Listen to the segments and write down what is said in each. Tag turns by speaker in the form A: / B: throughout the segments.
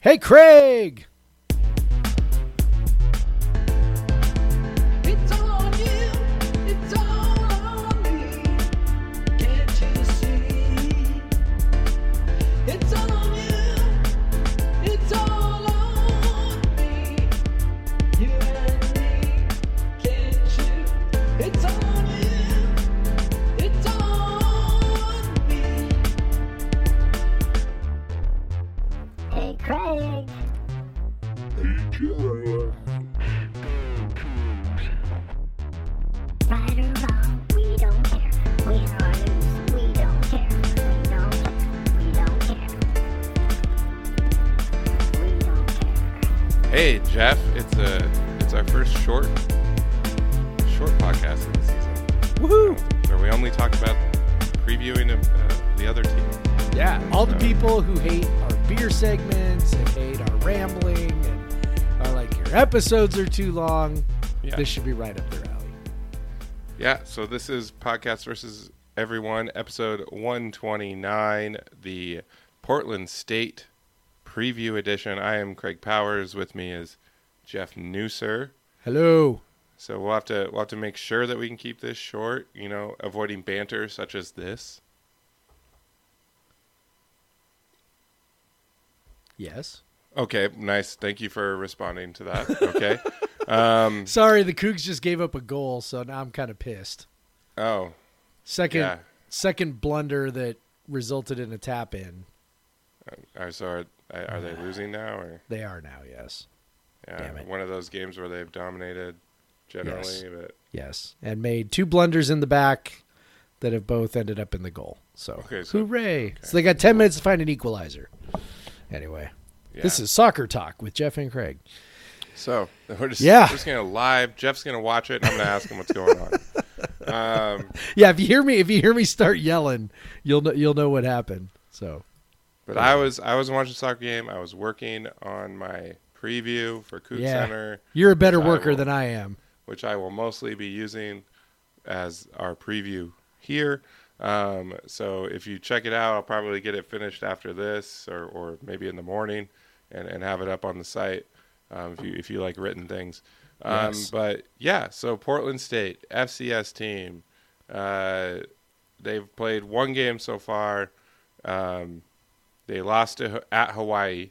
A: Hey, Craig. Hate our rambling and are like, your episodes are too long.
B: Yeah.
A: This should be right up their alley.
B: Yeah, so this is Podcast versus Everyone, episode 129, the Portland State preview edition. I am Craig Powers. With me is Jeff Nusser.
A: Hello.
B: So we'll have to we'll have to make sure that we can keep this short, you know, avoiding banter such as this.
A: Yes.
B: Okay, nice. Thank you for responding to that. Okay. um,
A: Sorry, the Cougs just gave up a goal, so now I'm kind of pissed.
B: oh,
A: Second,
B: Yeah.
A: second blunder that resulted in a tap in.
B: are, so are, are they losing now or
A: They are now. Yes.
B: yeah,
A: Damn it.
B: one of those games where they've dominated generally, but
A: Yes, and made two blunders in the back that have both ended up in the goal. So,
B: Okay, so-
A: hooray! So they got ten minutes to find an equalizer. Anyway,
B: yeah.
A: this is soccer talk with Jeff and Craig.
B: so we're just
A: Yeah.
B: we're just gonna live. Jeff's gonna watch it. and I'm gonna ask him what's going on. Um,
A: Yeah, if you hear me, if you hear me start yelling, you'll know you'll know what happened. So,
B: but I was I was watching a soccer game. I was working on my preview for Coug
A: Yeah.
B: Center.
A: you're a better
B: which I
A: worker
B: will-
A: than I am.
B: which I will mostly be using as our preview here. Um, so if you check it out, I'll probably get it finished after this, or, or maybe in the morning, and, and have it up on the site um, if you if you like written things. Um,
A: Yes.
B: But yeah, so Portland State FCS team, uh, they've played one game so far. Um, they lost to, at Hawaii.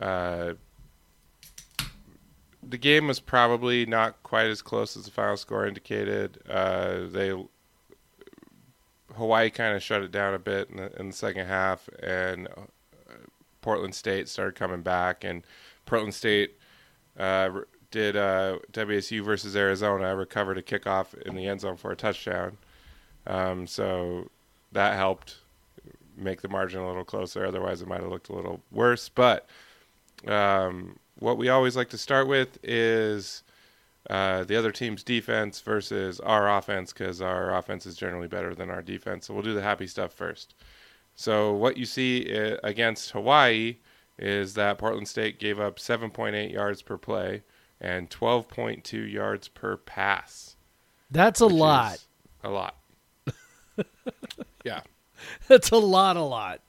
B: Uh, the game was probably not quite as close as the final score indicated. Uh, they Hawaii kind of shut it down a bit in the, in the second half, and Portland State started coming back, and Portland State uh, did uh, WSU versus Arizona recovered a kickoff in the end zone for a touchdown. Um, so that helped make the margin a little closer. Otherwise, it might have looked a little worse. But um, what we always like to start with is uh, the other team's defense versus our offense because our offense is generally better than our defense. So we'll do the happy stuff first. So what you see uh, against Hawaii is that Portland State gave up 7.8 yards per play and 12.2 yards per pass.
A: That's a lot.
B: A lot. yeah.
A: That's a lot. A lot.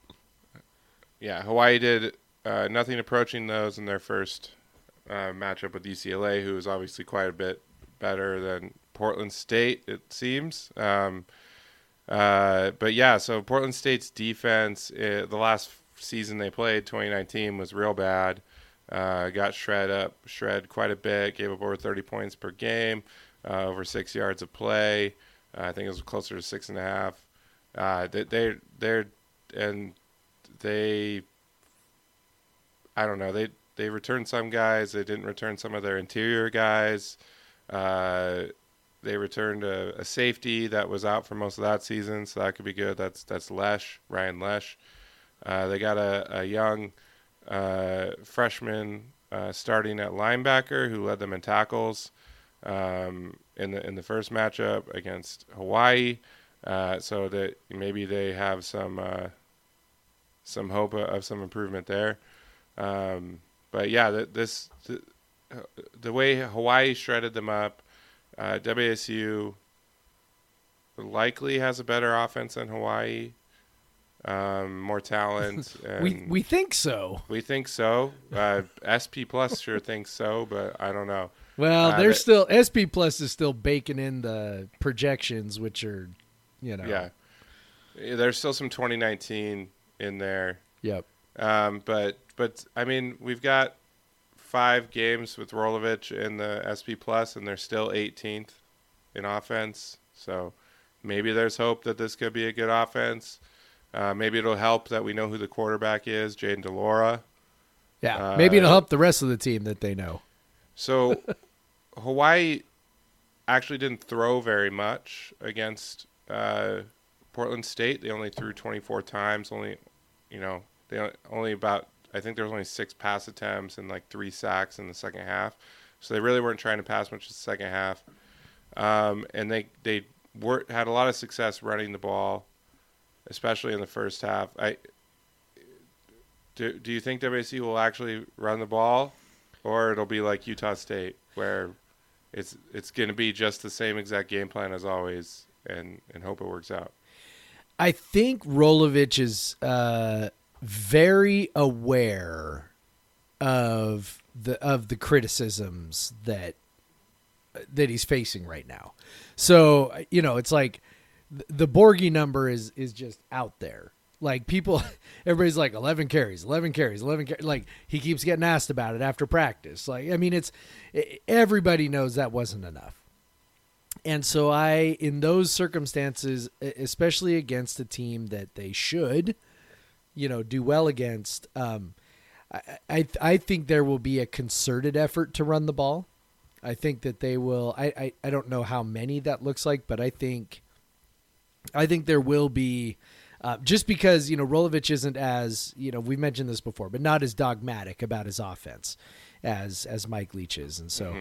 B: Yeah, Hawaii did uh, nothing approaching those in their first uh, matchup with UCLA, who is obviously quite a bit better than Portland State, it seems. Um, uh, but yeah, so Portland State's defense, uh, the last season they played, 2019, was real bad. Uh, got shred up, shred quite a bit, gave up over 30 points per game, uh, over six yards of play. Uh, I think it was closer to six and a half. Uh, they, they, they're, and they I don't know they they returned some guys they didn't return some of their interior guys uh, they returned a, a safety that was out for most of that season so that could be good. That's that's Lesh Ryan Lesh. Uh, they got a, a young uh, freshman uh, starting at linebacker who led them in tackles um, in the in the first matchup against Hawaii. Uh, so that maybe they have some uh, some hope of some improvement there. Um, but yeah, th- this the way Hawaii shredded them up, uh, WSU likely has a better offense than Hawaii. um, more talent.
A: We we think so.
B: we think so. Uh, SP Plus sure thinks so, but I don't know.
A: Well,
B: Uh,
A: they're
B: that-
A: still SP Plus is still baking in the projections, which are, you know,
B: Yeah, there's still some 2019 in there.
A: yep.
B: Um, but but I mean, we've got five games with Rolovich in the SP Plus, and they're still 18th in offense. So maybe there's hope that this could be a good offense. Uh, maybe it'll help that we know who the quarterback is, Jayden de Laura.
A: Yeah,
B: Uh,
A: maybe it'll help the rest of the team that they know.
B: So Hawaii actually didn't throw very much against uh, Portland State. They only threw 24 times. Only, you know, they only about. I think there was only six pass attempts and like three sacks in the second half. So they really weren't trying to pass much in the second half. Um, and they they were had a lot of success running the ball, especially in the first half. I do. Do you think WSU will actually run the ball, or it'll be like Utah State, where it's it's going to be just the same exact game plan as always, and and hope it works out.
A: I think Rolovich is uh, very aware of the of the criticisms that that he's facing right now. So you know, it's like the Borghi number is is just out there. Like people, everybody's like eleven carries, eleven carries, eleven. Car-. Like he keeps getting asked about it after practice. Like I mean, it's everybody knows that wasn't enough. And so I, in those circumstances, especially against a team that they should, you know, do well against, um, I, I I think there will be a concerted effort to run the ball. I think that they will. I, I, I don't know how many that looks like, but I think I think there will be. Uh, just because you know Rolovich isn't as you know we've mentioned this before, but not as dogmatic about his offense as as Mike Leach is, and so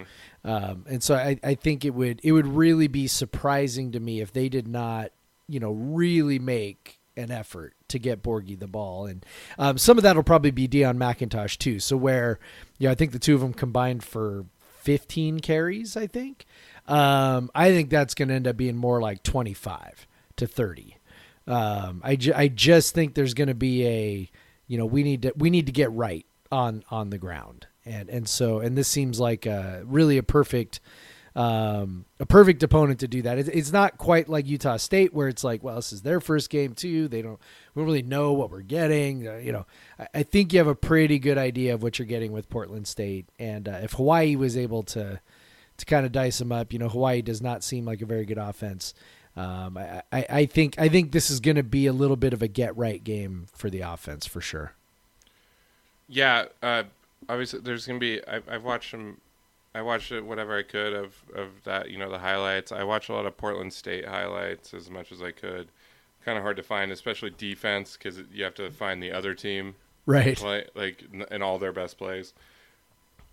A: um, and so I, I think it would it would really be surprising to me if they did not you know really make an effort to get Borghi the ball, and um, some of that will probably be Deon McIntosh too. So where know I think the two of them combined for 15 carries, I think. Um, I think that's going to end up being more like 25 to 30. Um, I, ju- I just think there's going to be a, you know, we need to we need to get right on on the ground, and and so and this seems like a, really a perfect. Um, a perfect opponent to do that. It's, it's not quite like Utah State, where it's like, well, this is their first game too. They don't, we don't really know what we're getting. Uh, you know, I, I think you have a pretty good idea of what you're getting with Portland State, and uh, if Hawaii was able to, to kind of dice them up, you know, Hawaii does not seem like a very good offense. Um, I, I, I think I think this is going to be a little bit of a get right game for the offense for sure.
B: Yeah, uh, obviously there's gonna be. I, I've watched some. I watched it whatever I could of of that. You know the highlights. I watched a lot of Portland State highlights as much as I could. Kind of hard to find, especially defense, because you have to find the other team
A: Right.
B: play like in all their best plays.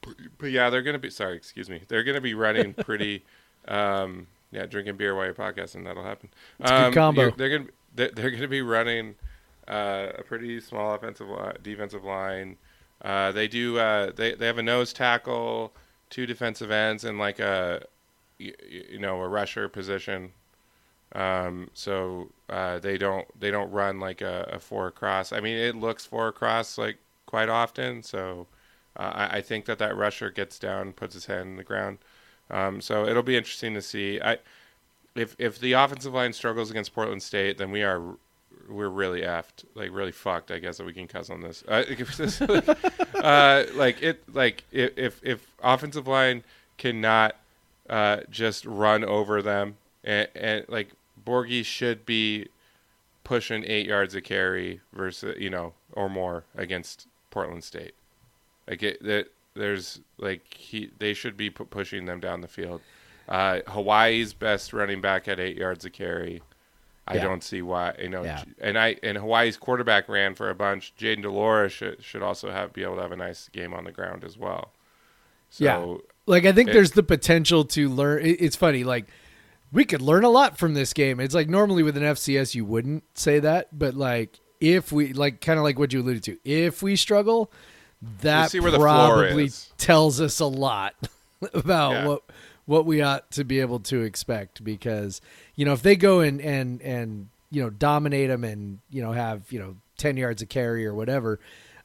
B: But, but yeah, they're gonna be. Sorry, excuse me. They're gonna be running pretty. um, yeah, drinking beer while you're podcasting. That'll happen.
A: It's a good
B: Um,
A: combo.
B: They're gonna they're, they're gonna be running uh, a pretty small offensive li- defensive line. Uh, they do. Uh, they they have a nose tackle, two defensive ends, and like a you, you know a rusher position. Um, so uh, they don't they don't run like a, a four across. I mean, it looks four across like quite often. So uh, I, I think that that rusher gets down, puts his head in the ground. Um, so it'll be interesting to see. I if if the offensive line struggles against Portland State, then we are we're really effed, like really fucked. I guess that we can cuss on this. Uh, uh, like it, like if if, offensive line cannot uh, just run over them, and, and like Borghi should be pushing eight yards a carry versus you know or more against Portland State. Like it, that there's like he they should be pu- pushing them down the field. Uh, Hawaii's best running back at eight yards a carry. I
A: Yeah.
B: don't see why you know,
A: Yeah.
B: and I and Hawaii's quarterback ran for a bunch. Jayden de Laura should should also have be able to have a nice game on the ground as well. So
A: Yeah. Like I think
B: It-
A: there's the potential to learn. it- It's funny. Like we could learn a lot from this game. It's like normally with an FCS you wouldn't say that, but like if we like kind of like what you alluded to, if we struggle, that
B: see where the floor
A: probably tells us a lot about
B: Yeah.
A: what what we ought to be able to expect because you know if they go and and and you know dominate them and you know have you know ten yards of carry or whatever.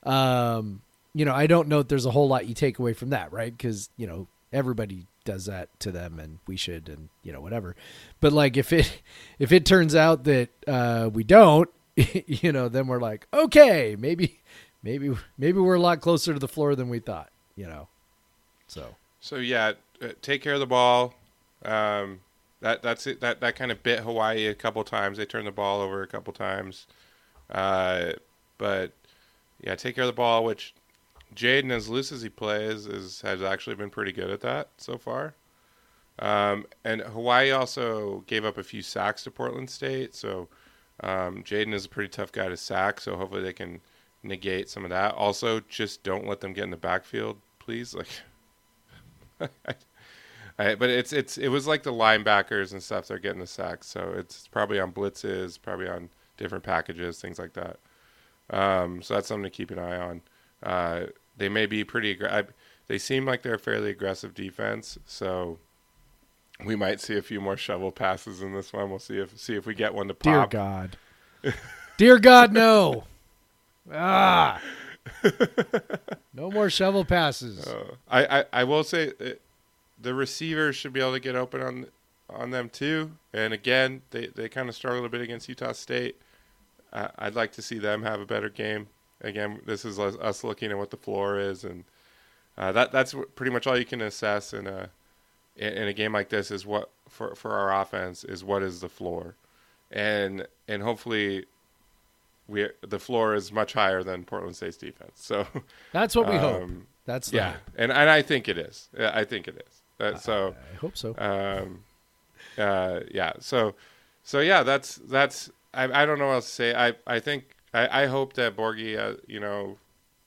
A: Um, you know, I don't know if there's a whole lot you take away from that, right? Because you know everybody does that to them, and we should, and you know whatever. But like if it if it turns out that uh, we don't, you know, then we're like, okay, maybe maybe maybe we're a lot closer to the floor than we thought, you know. So
B: So yeah, take care of the ball. Um, that that's it. That that kind of bit Hawaii a couple times. They turned the ball over a couple times. Uh, but yeah, take care of the ball. Which Jayden, as loose as he plays, is has actually been pretty good at that so far. Um, and Hawaii also gave up a few sacks to Portland State, so um, Jayden is a pretty tough guy to sack. So hopefully they can negate some of that. Also, just don't let them get in the backfield, please. Like. but it's it's it was like the linebackers and stuff they're getting the sacks, so it's probably on blitzes, probably on different packages, things like that. Um, so that's something to keep an eye on. Uh, they may be pretty. Aggr- I, they seem like they're a fairly aggressive defense, so we might see a few more shovel passes in this one. We'll see if see if we get one to pop. dear.
A: God, dear God, no. Ah, no more shovel passes.
B: Uh, I, I I will say uh, the receivers should be able to get open on on them too. And again, they they kind of struggled a bit against Utah State. Uh, I'd like to see them have a better game. Again, this is us looking at what the floor is, and uh, that that's pretty much all you can assess in a in a game like this is what for for our offense is what is the floor, and and hopefully. We, the floor is much higher than Portland State's defense. So
A: That's what we hope.
B: um,
A: That's the
B: yeah, and and I think it is. I think it is. Uh, so,
A: I hope so.
B: um, uh, yeah. So, so yeah. That's that's. I, I don't know what else to say. I I think I, I hope that Borghi, uh, you know,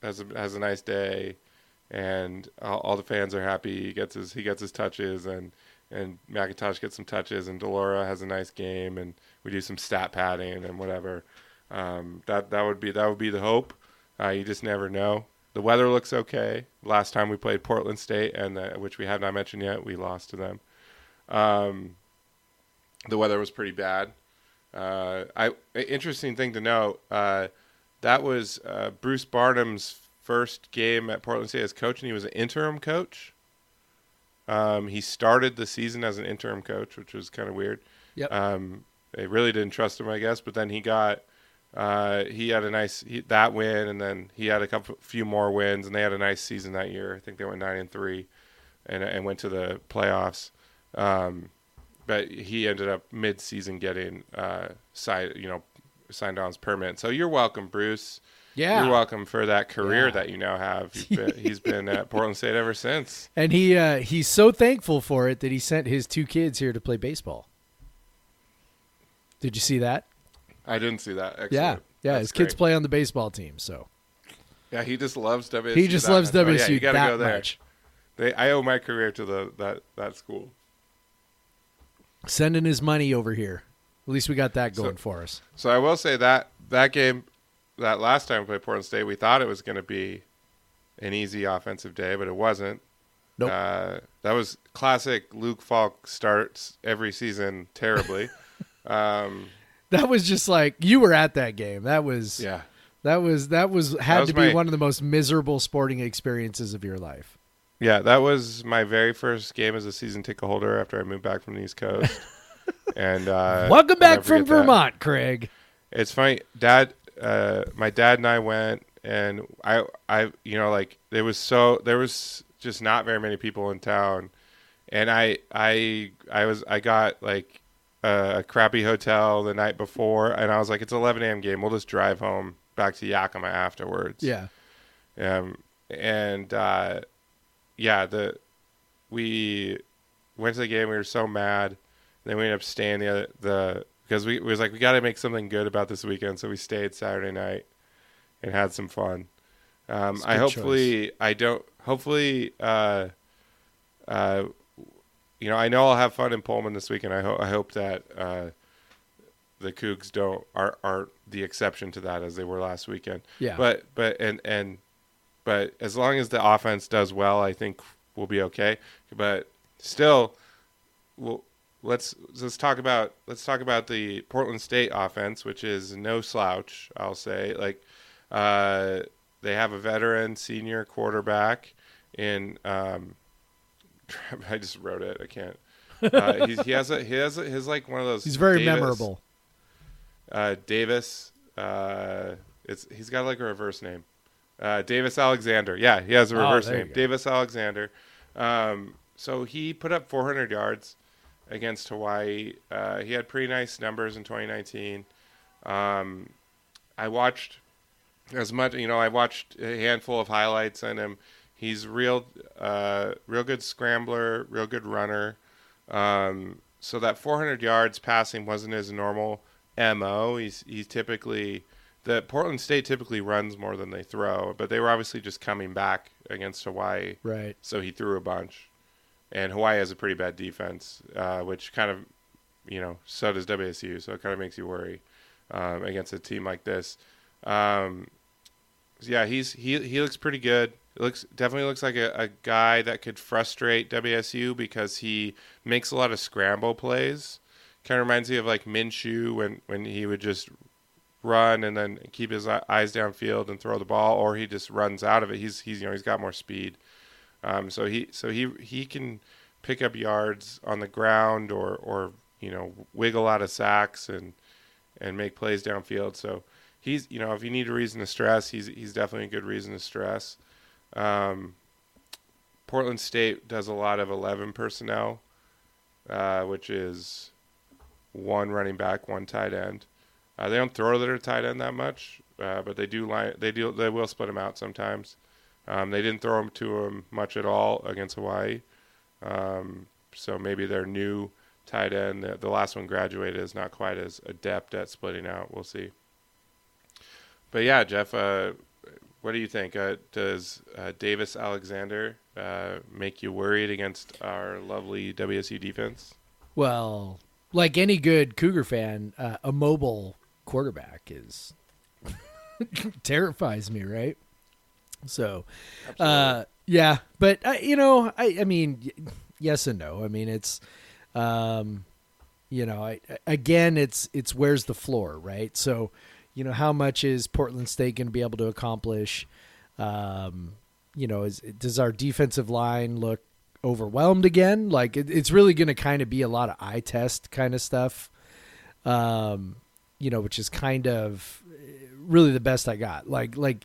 B: has a has a nice day, and all, all the fans are happy. He gets his he gets his touches, and and McIntosh gets some touches, and de Laura has a nice game, and we do some stat padding and whatever. Um, that that would be that would be the hope. Uh, you just never know. The weather looks okay. Last time we played Portland State, and the, which we have not mentioned yet, we lost to them. Um, the weather was pretty bad. Uh, I interesting thing to note. Uh, that was uh, Bruce Barnum's first game at Portland State as coach, and he was an interim coach. Um, he started the season as an interim coach, which was kind of weird.
A: Yep.
B: Um, they really didn't trust him, I guess. But then he got uh, he had a nice he, that win, and then he had a couple few more wins, and they had a nice season that year. I think they went nine and three, and and went to the playoffs. Um, but he ended up mid-season getting uh, signed, you know, signed on his permit. So you're welcome, Bruce.
A: yeah.
B: You're welcome for that career
A: Yeah.
B: that you now have. Been, he's been at Portland State ever since.
A: And he uh, he's so thankful for it that he sent his two kids here to play baseball. Did you see that?
B: I didn't see that. Excellent.
A: Yeah, yeah.
B: That's
A: his kids play on the baseball team, so
B: Yeah, he just loves WSU.
A: he just loves
B: much. Oh, yeah, you gotta
A: that
B: go there.
A: much.
B: They, I owe my career to the that that school.
A: Sending his money over here. At least we got that
B: So-
A: going for us.
B: So I will say that that game, that last time we played Portland State, we thought it was going to be an easy offensive day, but it wasn't.
A: Nope.
B: Uh, that was classic Luke Falk starts every season terribly. um,
A: That was just like you were at that game. That was
B: yeah.
A: that was that was had
B: was
A: to be
B: my-
A: one of the most miserable sporting experiences of your life.
B: Yeah, that was my very first game as a season ticket holder after I moved back from the East Coast. and uh,
A: Welcome back from
B: forget that.
A: Vermont, Craig.
B: It's funny, Dad. Uh, my dad and I went, and I, I, you know, like there was so there was just not very many people in town, and I, I, I was I got like a, a crappy hotel the night before, and I was like, it's 11 a.m. game. We'll just drive home back to Yakima afterwards.
A: Yeah.
B: Um, and uh, yeah, the we went to the game. We were so mad. Then we ended up staying the other, the because we was like we got to make something good about this weekend. So we stayed Saturday night and had some fun. Um, I hopefully I don't. Hopefully, uh, uh, you know, I know I'll have fun in Pullman this weekend. I hope I hope that uh, the Cougs don't are aren't the exception to that as they were last weekend.
A: Yeah.
B: But but and and but as long as the offense does well, I think we'll be okay. But still, we'll let's let's talk about let's talk about the Portland State offense, which is no slouch. I'll say like uh, they have a veteran senior quarterback in. Um, I just wrote it. I can't. Uh, he's, he has a he has a, his like one of those.
A: He's very
B: Davis-
A: memorable.
B: Uh, Davis. Uh, it's he's got like a reverse name. Uh, Davis Alexander. Yeah, he has a
A: Oh,
B: reverse
A: you
B: name. Davis Alexander. Um, so he put up 400 yards against Hawaii. Uh, he had pretty nice numbers in 2019. Um, I watched as much, you know, I watched a handful of highlights on him. He's real, uh, real good scrambler, real good runner. Um, so that 400 yards passing wasn't his normal mo. He's he's typically the Portland State typically runs more than they throw, but they were obviously just coming back against Hawaii,
A: Right.
B: so he threw a bunch. And Hawaii has a pretty bad defense, uh, which kind of, you know, so does WSU. So it kind of makes you worry um, against a team like this. Um, yeah, he's he he looks pretty good. It looks definitely looks like a, a guy that could frustrate WSU because he makes a lot of scramble plays. Kind of reminds me of like Minshew when when he would just run and then keep his eye- eyes downfield and throw the ball, or he just runs out of it. He's he's you know he's got more speed. Um, so he so he he can pick up yards on the ground or or you know wiggle out of sacks and and make plays downfield. So he's you know if you need a reason to stress, he's he's definitely a good reason to stress. Um, Portland State does a lot of eleven personnel, uh, which is one running back, one tight end. Uh, they don't throw their tight end that much, uh, but they do line they do they will split them out sometimes. Um, they didn't throw them to him much at all against Hawaii. Um, so maybe their new tight end, the, the last one graduated, is not quite as adept at splitting out. We'll see. But yeah, Jeff, uh, what do you think? Uh, does uh, Davis Alexander uh, make you worried against our lovely WSU defense?
A: Well, like any good Cougar fan, uh, a mobile quarterback is terrifies me, right? So, uh, yeah, but uh, you know, I, I mean, yes and no. I mean, it's, um, you know, I, again, it's it's where's the floor, right? So, you know, how much is Portland State going to be able to accomplish? Um, you know, is does our defensive line look overwhelmed again? Like, it, it's really going to kind of be a lot of eye test kind of stuff. Um, you know, which is kind of really the best I got. Like like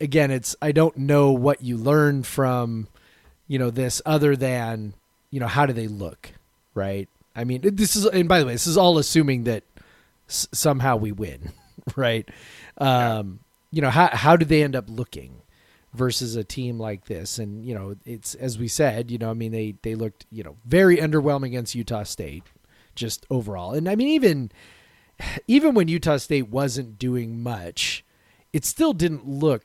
A: again, it's I don't know what you learn from you know this other than you know how do they look, right? I mean, this is and by the way, this is all assuming that s- somehow we win, right? Um, you know, how how do they end up looking versus a team like this? And you know, it's as we said, you know, I mean, they they looked you know very underwhelming against Utah State, just overall, and I mean even even when Utah State wasn't doing much, it still didn't look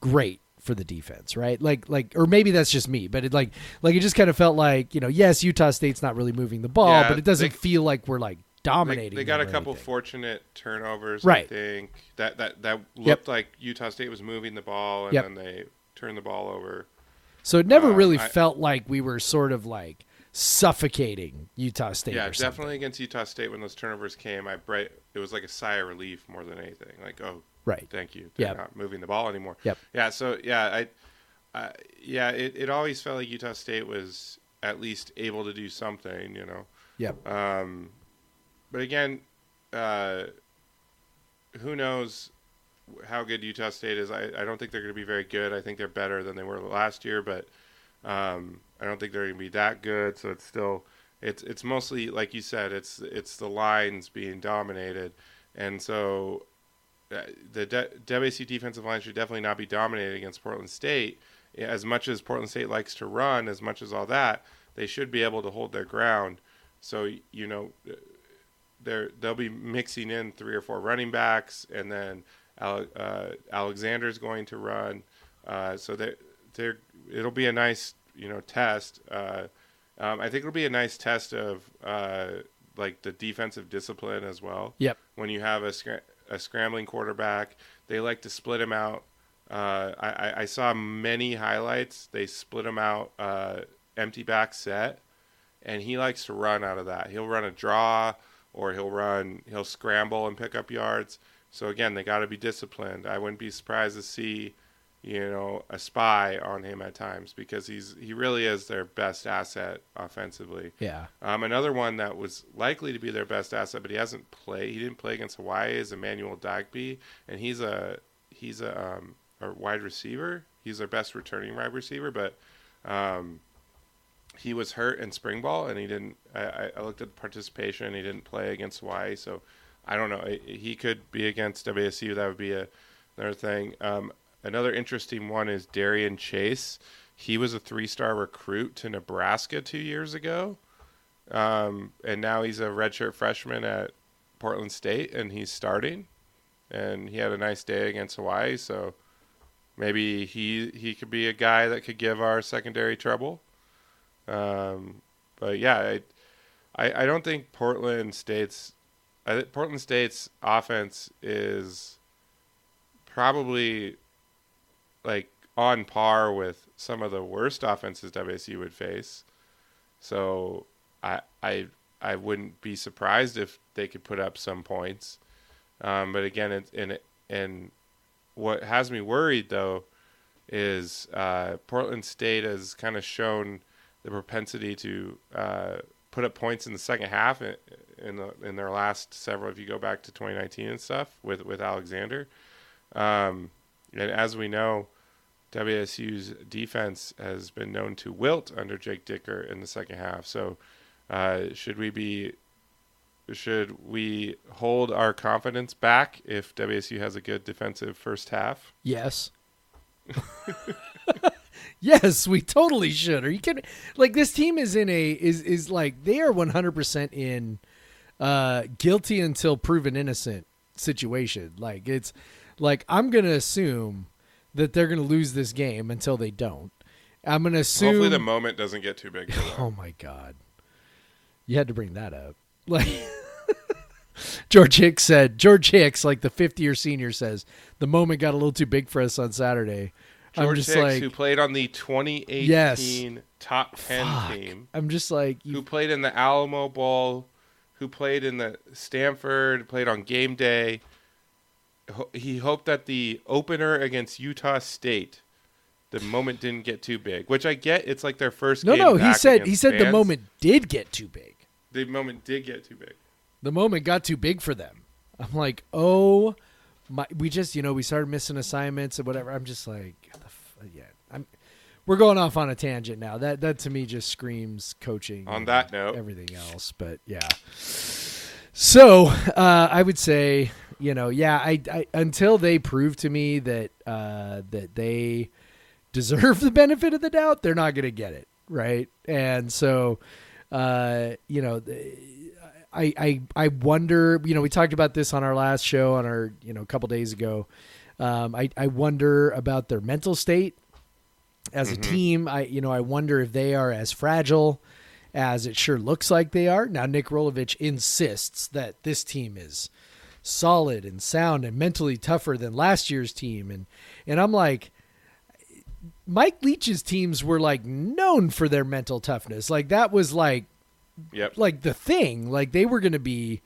A: great for the defense, right? Like like or maybe that's just me, but it like like it just kind of felt like, you know, yes, Utah State's not really moving the ball,
B: Yeah,
A: but it doesn't
B: they-
A: feel like we're like dominating.
B: they got a couple
A: anything.
B: fortunate turnovers,
A: Right.
B: I think that that that looked
A: Yep.
B: like Utah State was moving the ball, and
A: Yep.
B: then they turned the ball over.
A: So it never
B: um,
A: really
B: I-
A: felt like we were sort of like suffocating Utah State.
B: Yeah, definitely against Utah State when those turnovers came, I bright it was like a sigh of relief more than anything. Like, oh,
A: Right.
B: thank you. They're
A: Yep.
B: not moving the ball anymore.
A: Yep.
B: Yeah. So yeah, I, I yeah, it, it always felt like Utah State was at least able to do something, you know.
A: Yep.
B: Um, but again, uh, who knows how good Utah State is? I, I don't think they're going to be very good. I think they're better than they were last year, but um, I don't think they're going to be that good. So it's still it's it's mostly like you said. It's it's the lines being dominated, and so uh, the De- defensive line should definitely not be dominated against Portland State. As much as Portland State likes to run, as much as all that, they should be able to hold their ground. So you know, they're they'll be mixing in three or four running backs, and then uh, Alexander's going to run. Uh, so it'll be a nice you know test. Uh, um, I think it'll be a nice test of uh, like the defensive discipline as well
A: Yep.
B: when you have a, scra- a scrambling quarterback. They like to split him out. Uh, I, I- I saw many highlights. They split him out uh, empty back set, and he likes to run out of that. He'll run a draw, or he'll run, he'll scramble and pick up yards. So again, they got to be disciplined. I wouldn't be surprised to see, you know, a spy on him at times because he's he really is their best asset offensively.
A: Yeah.
B: Um, another one that was likely to be their best asset, but he hasn't played. He didn't play against Hawaii. Is Emmanuel Dagby, and he's a he's a, um, a wide receiver. He's their best returning wide receiver, but um, he was hurt in spring ball, and he didn't. I, I- looked at the participation. He didn't play against Hawaii, so I don't know. He could be against WSU. That would be a, another thing. Um, another interesting one is Darian Chase. He was a three-star recruit to Nebraska two years ago, um, and now he's a redshirt freshman at Portland State, and he's starting. And he had a nice day against Hawaii, so maybe he he could be a guy that could give our secondary trouble. Um, but yeah, I, I I don't think Portland State's I think Portland State's offense is probably like on par with some of the worst offenses WSU would face. So I I I wouldn't be surprised if they could put up some points. Um, but again, it's and and what has me worried though is uh, Portland State has kind of shown the propensity to uh, put up points in the second half in, in the in their last several. If you go back to 2019 and stuff with with Alexander, um, and as we know, WSU's defense has been known to wilt under Jake Dickert in the second half. So, uh, should we be should we hold our confidence back if WSU has a good defensive first half?
A: Yes. yes, we totally should. Are you kidding? Like this team is in a is is like they are 100% in uh guilty until proven innocent situation. Like it's like I'm going to assume that they're going to lose this game until they don't. I'm going to assume
B: Hopefully, the moment doesn't get too big.
A: Oh my god. You had to bring that up. Like George Hicks said, George Hicks, like the 50 year senior says, the moment got a little too big for us on Saturday. I'm just
B: Hicks,
A: like
B: who played on the 2018
A: Yes.
B: top 10
A: fuck.
B: team,
A: I'm just like
B: who played in the Alamo Bowl, who played in the Stanford, played on game day. He hoped that the opener against Utah State, the moment didn't get too big, which I get. It's like their first.
A: No,
B: game
A: no, no,
B: he
A: said he said the moment did get too big.
B: The moment did get too big.
A: The moment got too big for them. I'm like, "Oh my we just, you know, we started missing assignments and whatever." I'm just like, the f- yeah, I'm we're going off on a tangent now. That that to me just screams coaching.
B: On that note.
A: everything else, but yeah. So uh, I would say, you know, yeah, I, I until they prove to me that uh, that they deserve the benefit of the doubt, they're not going to get it, right? And so, uh, you know, I, I I wonder. You know, we talked about this on our last show on our you know a couple days ago. Um, I I wonder about their mental state as a team. I you know I wonder if they are as fragile as it sure looks like they are. Now Nick Rolovich insists that this team is solid and sound and mentally tougher than last year's team, and and I'm like. Mike Leach's teams were like known for their mental toughness. Like that was like
B: Yep.
A: like the thing. Like they were going to be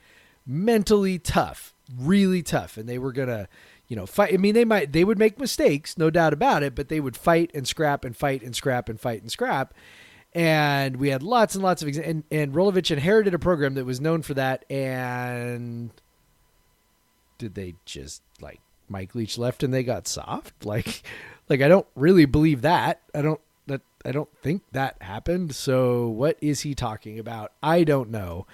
A: mentally tough, really tough, and they were going to, you know, fight. I mean, they might they would make mistakes, no doubt about it, but they would fight and scrap and fight and scrap and fight and scrap. And we had lots and lots of exa- and and Rolovich inherited a program that was known for that. And did they just like Mike Leach left and they got soft? Like, like I don't really believe that. I don't I don't think that happened. So what is he talking about? I don't know.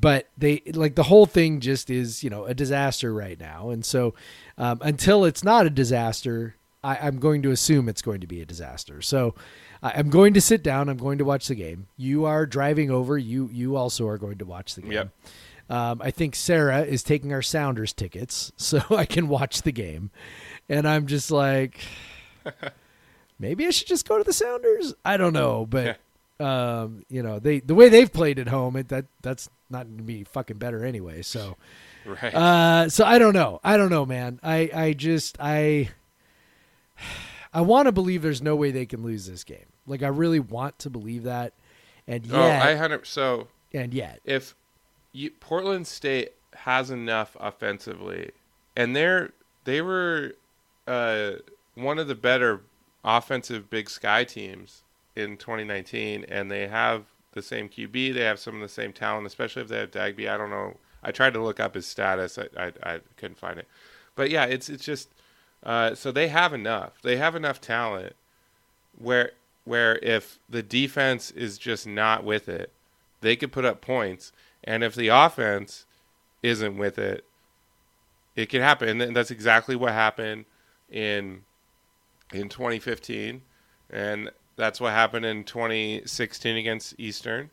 A: But they like the whole thing just is you know a disaster right now, and so um, until it's not a disaster, I, I'm going to assume it's going to be a disaster. So I'm going to sit down. I'm going to watch the game. You are driving over. You you also are going to watch the game.
B: Yep.
A: Um, I think Sarah is taking our Sounders tickets so I can watch the game, and I'm just like, maybe I should just go to the Sounders. I don't know, but um, you know, they the way they've played at home, it, that that's not going to be fucking better anyway. So,
B: Right.
A: uh, so I don't know. I don't know, man. I I just I I want to believe there's no way they can lose this game. Like I really want to believe that. and yet,
B: Oh, I hundred. So
A: and yet,
B: if you, Portland State has enough offensively, and they're they were uh, one of the better offensive Big Sky teams in 2019, and they have the same QB. They have some of the same talent, especially if they have Dagby. I don't know. I tried to look up his status. I I, I couldn't find it, but yeah, it's it's just uh, so they have enough. They have enough talent where where if the defense is just not with it, they could put up points, and if the offense isn't with it, it can happen. And that's exactly what happened in in 2015, and that's what happened in 2016 against Eastern.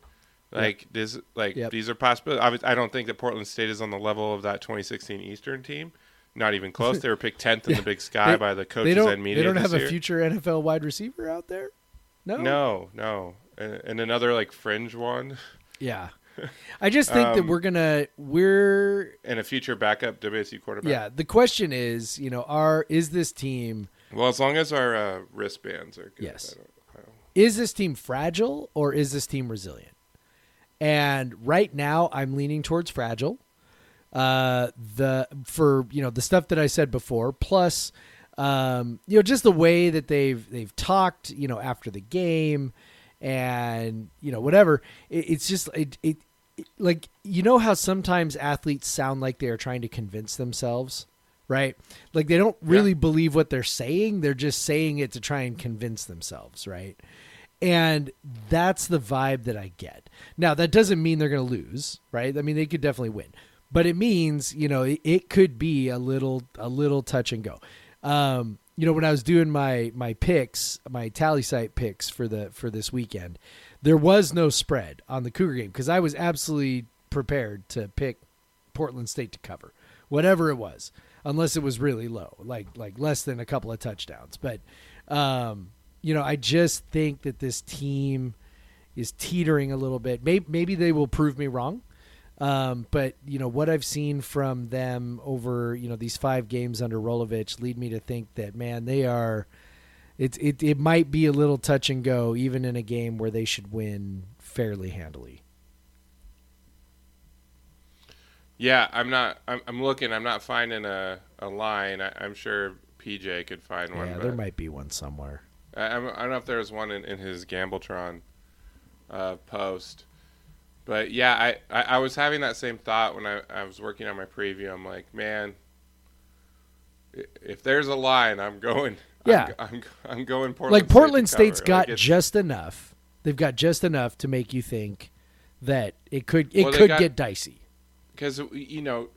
B: Like this, like
A: Yep.
B: these are possible. I, I don't think that Portland State is on the level of that 2016 Eastern team. Not even close. They were picked 10th in
A: Yeah.
B: the Big Sky
A: They-
B: by the coaches and media.
A: they don't have a future NFL wide receiver out there. No,
B: No, no, and, and another like fringe one,
A: yeah. I just think that
B: Um,
A: we're gonna we're
B: and a future backup WSU quarterback.
A: yeah. The question is, you know, are is this team
B: Well, as long as our uh, wristbands are good.
A: Yes.
B: I don't, I don't,
A: is this team fragile or is this team resilient? And right now, I'm leaning towards fragile. Uh, the for you know the stuff that I said before, plus um, you know just the way that they've they've talked, you know, after the game, and you know whatever. It, it's just it, it it like you know how sometimes athletes sound like they are trying to convince themselves, right? Like they don't really believe what they're saying; they're just saying it to try and convince themselves, right? And that's the vibe that I get. Now, that doesn't mean they're going to lose, right? I mean, they could definitely win, but it means you know it, it could be a little a little touch and go. Um, you know, when I was doing my my picks, my Tallysight picks for the for this weekend, there was no spread on the Cougar game because I was absolutely prepared to pick Portland State to cover, whatever it was, unless it was really low, like like less than a couple of touchdowns. But um, you know, I just think that this team is teetering a little bit. Maybe maybe they will prove me wrong. Um, but you know what I've seen from them over you know these five games under Rolovich lead me to think that man they are. It, it it might be a little touch and go even in a game where they should win fairly handily.
B: Yeah, I'm not. I'm, I'm looking. I'm not finding a, a line. I, I'm sure PJ could find one.
A: Yeah, there might be one somewhere.
B: I, I'm- I don't know if there was one in, in his Gambletron uh, post. But yeah, I, I, I was having that same thought when I, I was working on my preview. I'm like, man, if there's a line, I'm going.
A: Yeah.
B: I'm, I'm, I'm going Portland.
A: like
B: State
A: Portland State's got
B: Like,
A: just enough. They've got just enough to make you think that it could it
B: Well,
A: could
B: got-
A: get dicey.
B: Because you know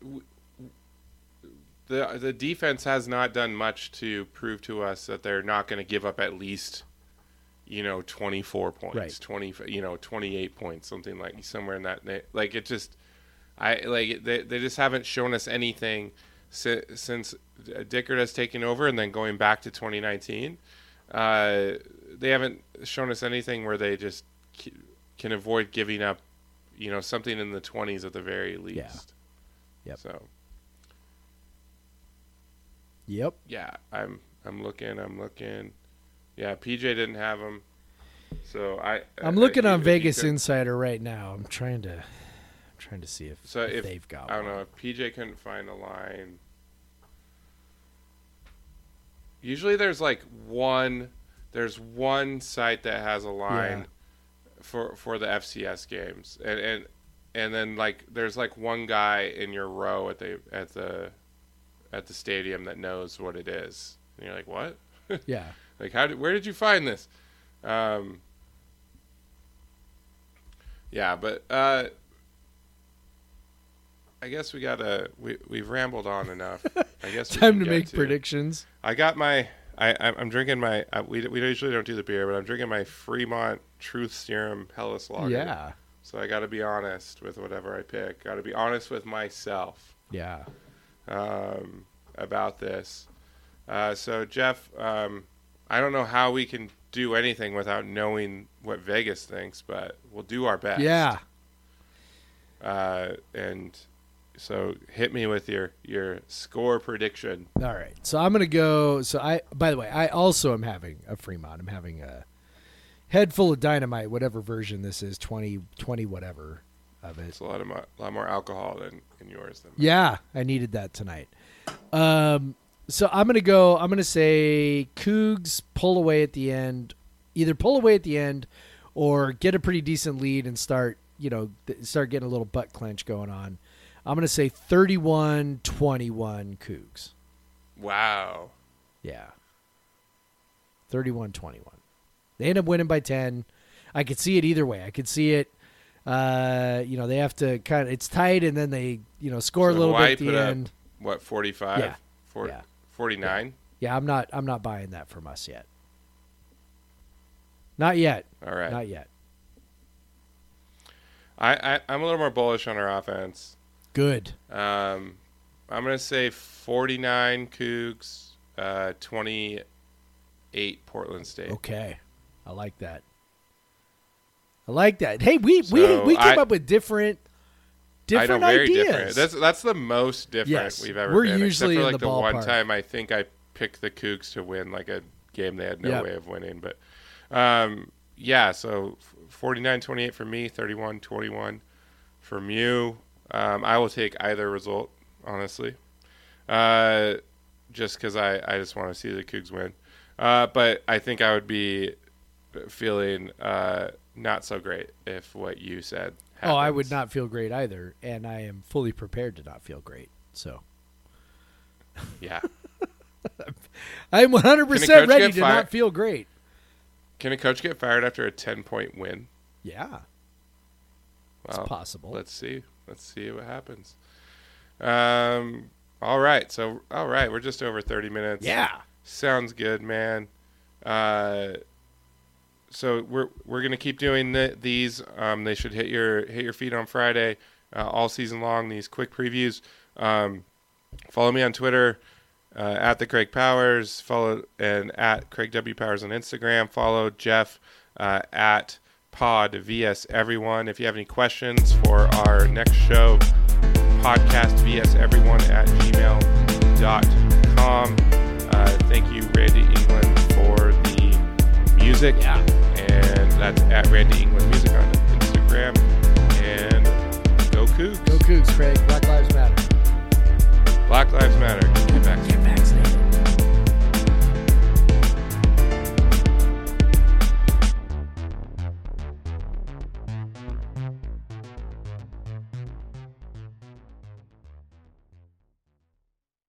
B: the the defense has not done much to prove to us that they're not going to give up at least you know 24 points
A: Right.
B: 20 you know 28 points something like somewhere in that like it just i like they, they just haven't shown us anything si- since Dickert has taken over and then going back to 2019 uh, they haven't shown us anything where they just c- can avoid giving up you know something in the 20s at the very least Yeah.
A: Yep.
B: so
A: Yep.
B: yeah i'm i'm looking i'm looking yeah pj didn't have them so i
A: I'm
B: I-
A: looking
B: if
A: on Vegas Insider right now. I'm trying to I'm trying to see if,
B: so
A: if
B: if,
A: they've got
B: i don't
A: one.
B: know if pj couldn't find a line usually there's like one there's one site that has a line
A: Yeah.
B: For for the fcs games and and and then like there's like one guy in your row at the at the at the stadium that knows what it is and you're like what
A: Yeah.
B: Like, how did, where did you find this? Um, yeah, but uh, I guess we gotta we we've rambled on enough. I guess
A: Time to make predictions.
B: I got my I I'm I'm drinking my uh, we we usually don't do the beer, but I'm drinking my Fremont Truth Serum Helles Lager.
A: Yeah.
B: So I got to be honest with whatever I pick. Got to be honest with myself
A: Yeah.
B: um, about this. Uh, so Jeff, um, I don't know how we can do anything without knowing what Vegas thinks, but we'll do our best.
A: Yeah.
B: Uh, and so hit me with your your score prediction.
A: All right. So I'm gonna go. So I. By the way, I also am having a Fremont. I'm having a Head full of dynamite, whatever version this is, 20, 20 whatever of it.
B: It's a lot of mo- lot more alcohol than in yours. Than
A: Yeah, I needed that tonight. Um, so I'm gonna go. I'm gonna say Cougs pull away at the end, either pull away at the end, or get a pretty decent lead and start, you know, th- start getting a little butt clench going on. I'm gonna say 31-21 Cougs.
B: Wow.
A: Yeah. 31-21. They end up winning by 10. I could see it either way. I could see it uh, you know, they have to kind of it's tight and then they, you know, score
B: So
A: a little
B: Hawaii
A: bit at the
B: up-
A: end.
B: What, 45?
A: Yeah.
B: Four-
A: Yeah.
B: 49?
A: Yeah, I'm not I'm not buying that from us yet. Not yet.
B: All right.
A: Not yet.
B: I, I, I'm a little more bullish on our offense.
A: Good.
B: Um, I'm going to say 49 Cougs, uh, 28 Portland State.
A: Okay. I like that. I like that. Hey, we we
B: So
A: we came
B: I-
A: up with different different
B: I know, very
A: ideas.
B: different. That's that's the most different
A: Yes,
B: we've ever
A: we're
B: been.
A: usually
B: except for like
A: the
B: one
A: ballpark.
B: time I think I picked the Cougs to win like a game they had no
A: Yep.
B: way of winning. But um, yeah, so 49-28 for me, 31-21 from you. Um, I will take either result, honestly, uh, just because I, I just want to see the Cougs win. Uh, but I think I would be feeling uh, not so great if what you said.
A: Oh, I would not feel great either, and I am fully prepared to not feel great. So
B: Yeah.
A: I'm 100 percent ready to not feel great.
B: Can a coach get fired after a 10 point win?
A: Yeah, it's
B: Well,
A: possible.
B: Let's see. Let's see what happens. Um. All right. So, all right. We're just over 30 minutes.
A: yeah.
B: Sounds good, man. Uh, so we're we're gonna keep doing the, these. Um, they should hit your hit your feed on Friday, uh, all season long. These quick previews. Um, follow me on Twitter uh, at the Craig Powers. Follow and at Craig W Powers on Instagram. Follow Jeff uh, at Pod VS Everyone. If you have any questions for our next show, podcast VS Everyone at gmail.com. Uh, thank you, Randy England, for the music.
A: Yeah.
B: That's at Randy England Music on Instagram. And go Cougs.
A: Go Cougs, Craig. Black Lives Matter.
B: Black Lives Matter. Get back.
A: Get vaccinated.